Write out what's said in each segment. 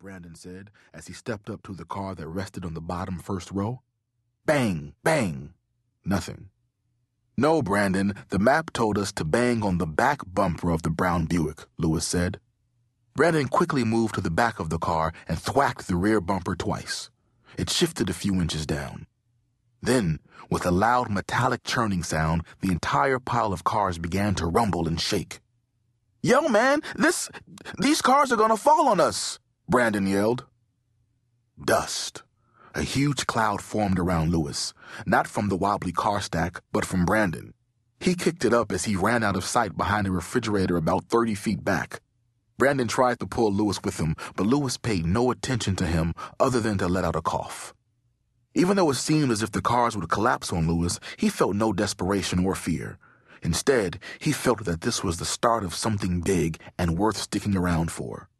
Brandon said as he stepped up to the car that rested on the bottom first row. Bang, bang. Nothing. No, Brandon, the map told us to bang on the back bumper of the brown Buick, Louis said. Brandon quickly moved to the back of the car and thwacked the rear bumper twice. It shifted a few inches down. Then, with a loud metallic churning sound, the entire pile of cars began to rumble and shake. Yo, man, this. these cars are gonna fall on us, Brandon yelled. Dust. A huge cloud formed around Louis, not from the wobbly car stack, but from Brandon. He kicked it up as he ran out of sight behind a refrigerator about 30 feet back. Brandon tried to pull Louis with him, but Louis paid no attention to him other than to let out a cough. Even though it seemed as if the cars would collapse on Louis, he felt no desperation or fear. Instead, he felt that this was the start of something big and worth sticking around for.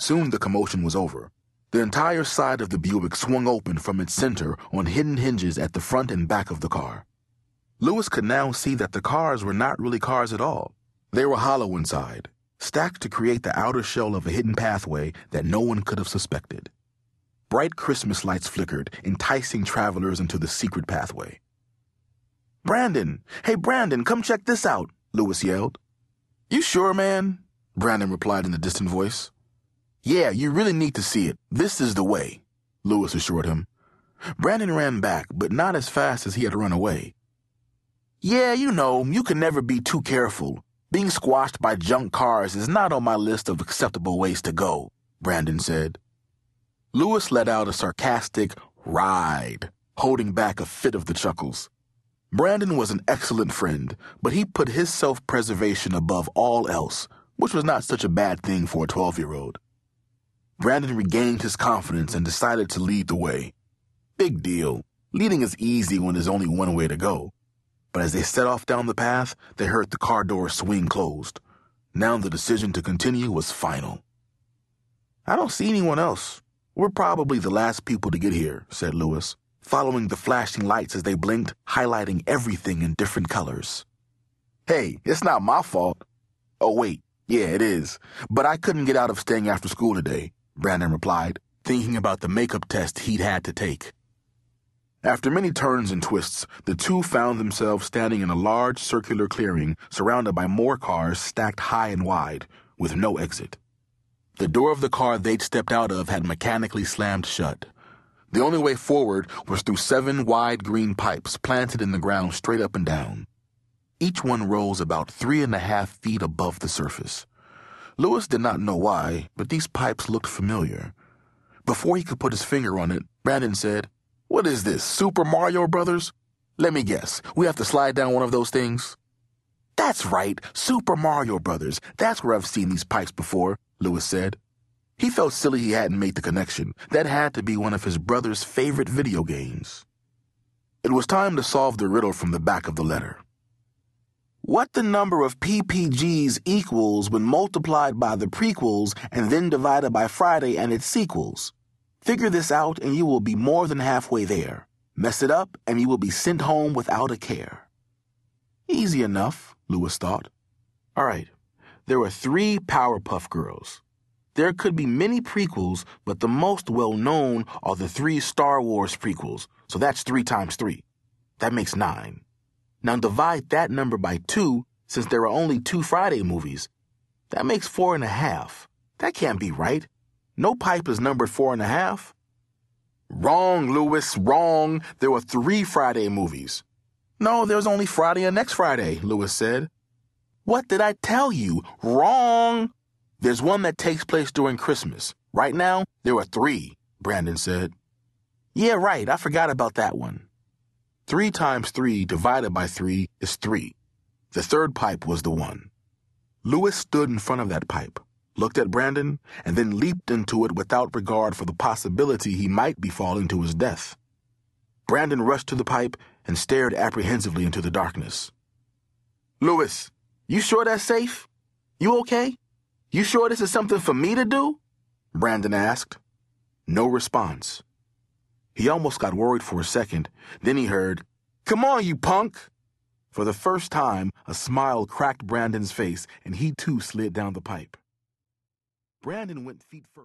Soon the commotion was over. The entire side of the Buick swung open from its center on hidden hinges at the front and back of the car. Louis could now see that the cars were not really cars at all. They were hollow inside, stacked to create the outer shell of a hidden pathway that no one could have suspected. Bright Christmas lights flickered, enticing travelers into the secret pathway. Brandon! Hey, Brandon, come check this out, Louis yelled. You sure, man? Brandon replied in a distant voice. Yeah, you really need to see it. This is the way, Louis assured him. Brandon ran back, but not as fast as he had run away. Yeah, you know, you can never be too careful. Being squashed by junk cars is not on my list of acceptable ways to go, Brandon said. Louis let out a sarcastic ride, holding back a fit of the chuckles. Brandon was an excellent friend, but he put his self preservation above all else, which was not such a bad thing for a 12 year old. Brandon regained his confidence and decided to lead the way. Big deal. Leading is easy when there's only one way to go. But as they set off down the path, they heard the car door swing closed. Now the decision to continue was final. I don't see anyone else. We're probably the last people to get here, said Louis, following the flashing lights as they blinked, highlighting everything in different colors. Hey, it's not my fault. Oh, wait. Yeah, it is. But I couldn't get out of staying after school today. Brandon replied, thinking about the makeup test he'd had to take. After many turns and twists, the two found themselves standing in a large circular clearing surrounded by more cars stacked high and wide, with no exit. The door of the car they'd stepped out of had mechanically slammed shut. The only way forward was through seven wide green pipes planted in the ground straight up and down. Each one rose about three and a half feet above the surface. Louis did not know why, but these pipes looked familiar. Before he could put his finger on it, Brandon said, What is this, Super Mario Brothers? Let me guess, we have to slide down one of those things? That's right, Super Mario Brothers. That's where I've seen these pipes before, Louis said. He felt silly he hadn't made the connection. That had to be one of his brother's favorite video games. It was time to solve the riddle from the back of the letter what the number of PPGs equals when multiplied by the prequels and then divided by Friday and its sequels. Figure this out and you will be more than halfway there. Mess it up and you will be sent home without a care. Easy enough, Louis thought. All right, there were three Powerpuff Girls. There could be many prequels, but the most well known are the three Star Wars prequels, so that's three times three. That makes nine. Now divide that number by two since there are only two Friday movies. That makes four and a half. That can't be right. No pipe is numbered four and a half. Wrong, Louis, wrong. There were three Friday movies. No, there's only Friday and next Friday, Louis said. What did I tell you? Wrong. There's one that takes place during Christmas. Right now, there are three, Brandon said. Yeah, right. I forgot about that one. 3 times 3 divided by 3 is 3. The third pipe was the one. Louis stood in front of that pipe, looked at Brandon, and then leaped into it without regard for the possibility he might be falling to his death. Brandon rushed to the pipe and stared apprehensively into the darkness. Louis, you sure that's safe? You okay? You sure this is something for me to do? Brandon asked. No response. He almost got worried for a second. Then he heard, Come on, you punk! For the first time, a smile cracked Brandon's face, and he too slid down the pipe. Brandon went feet first.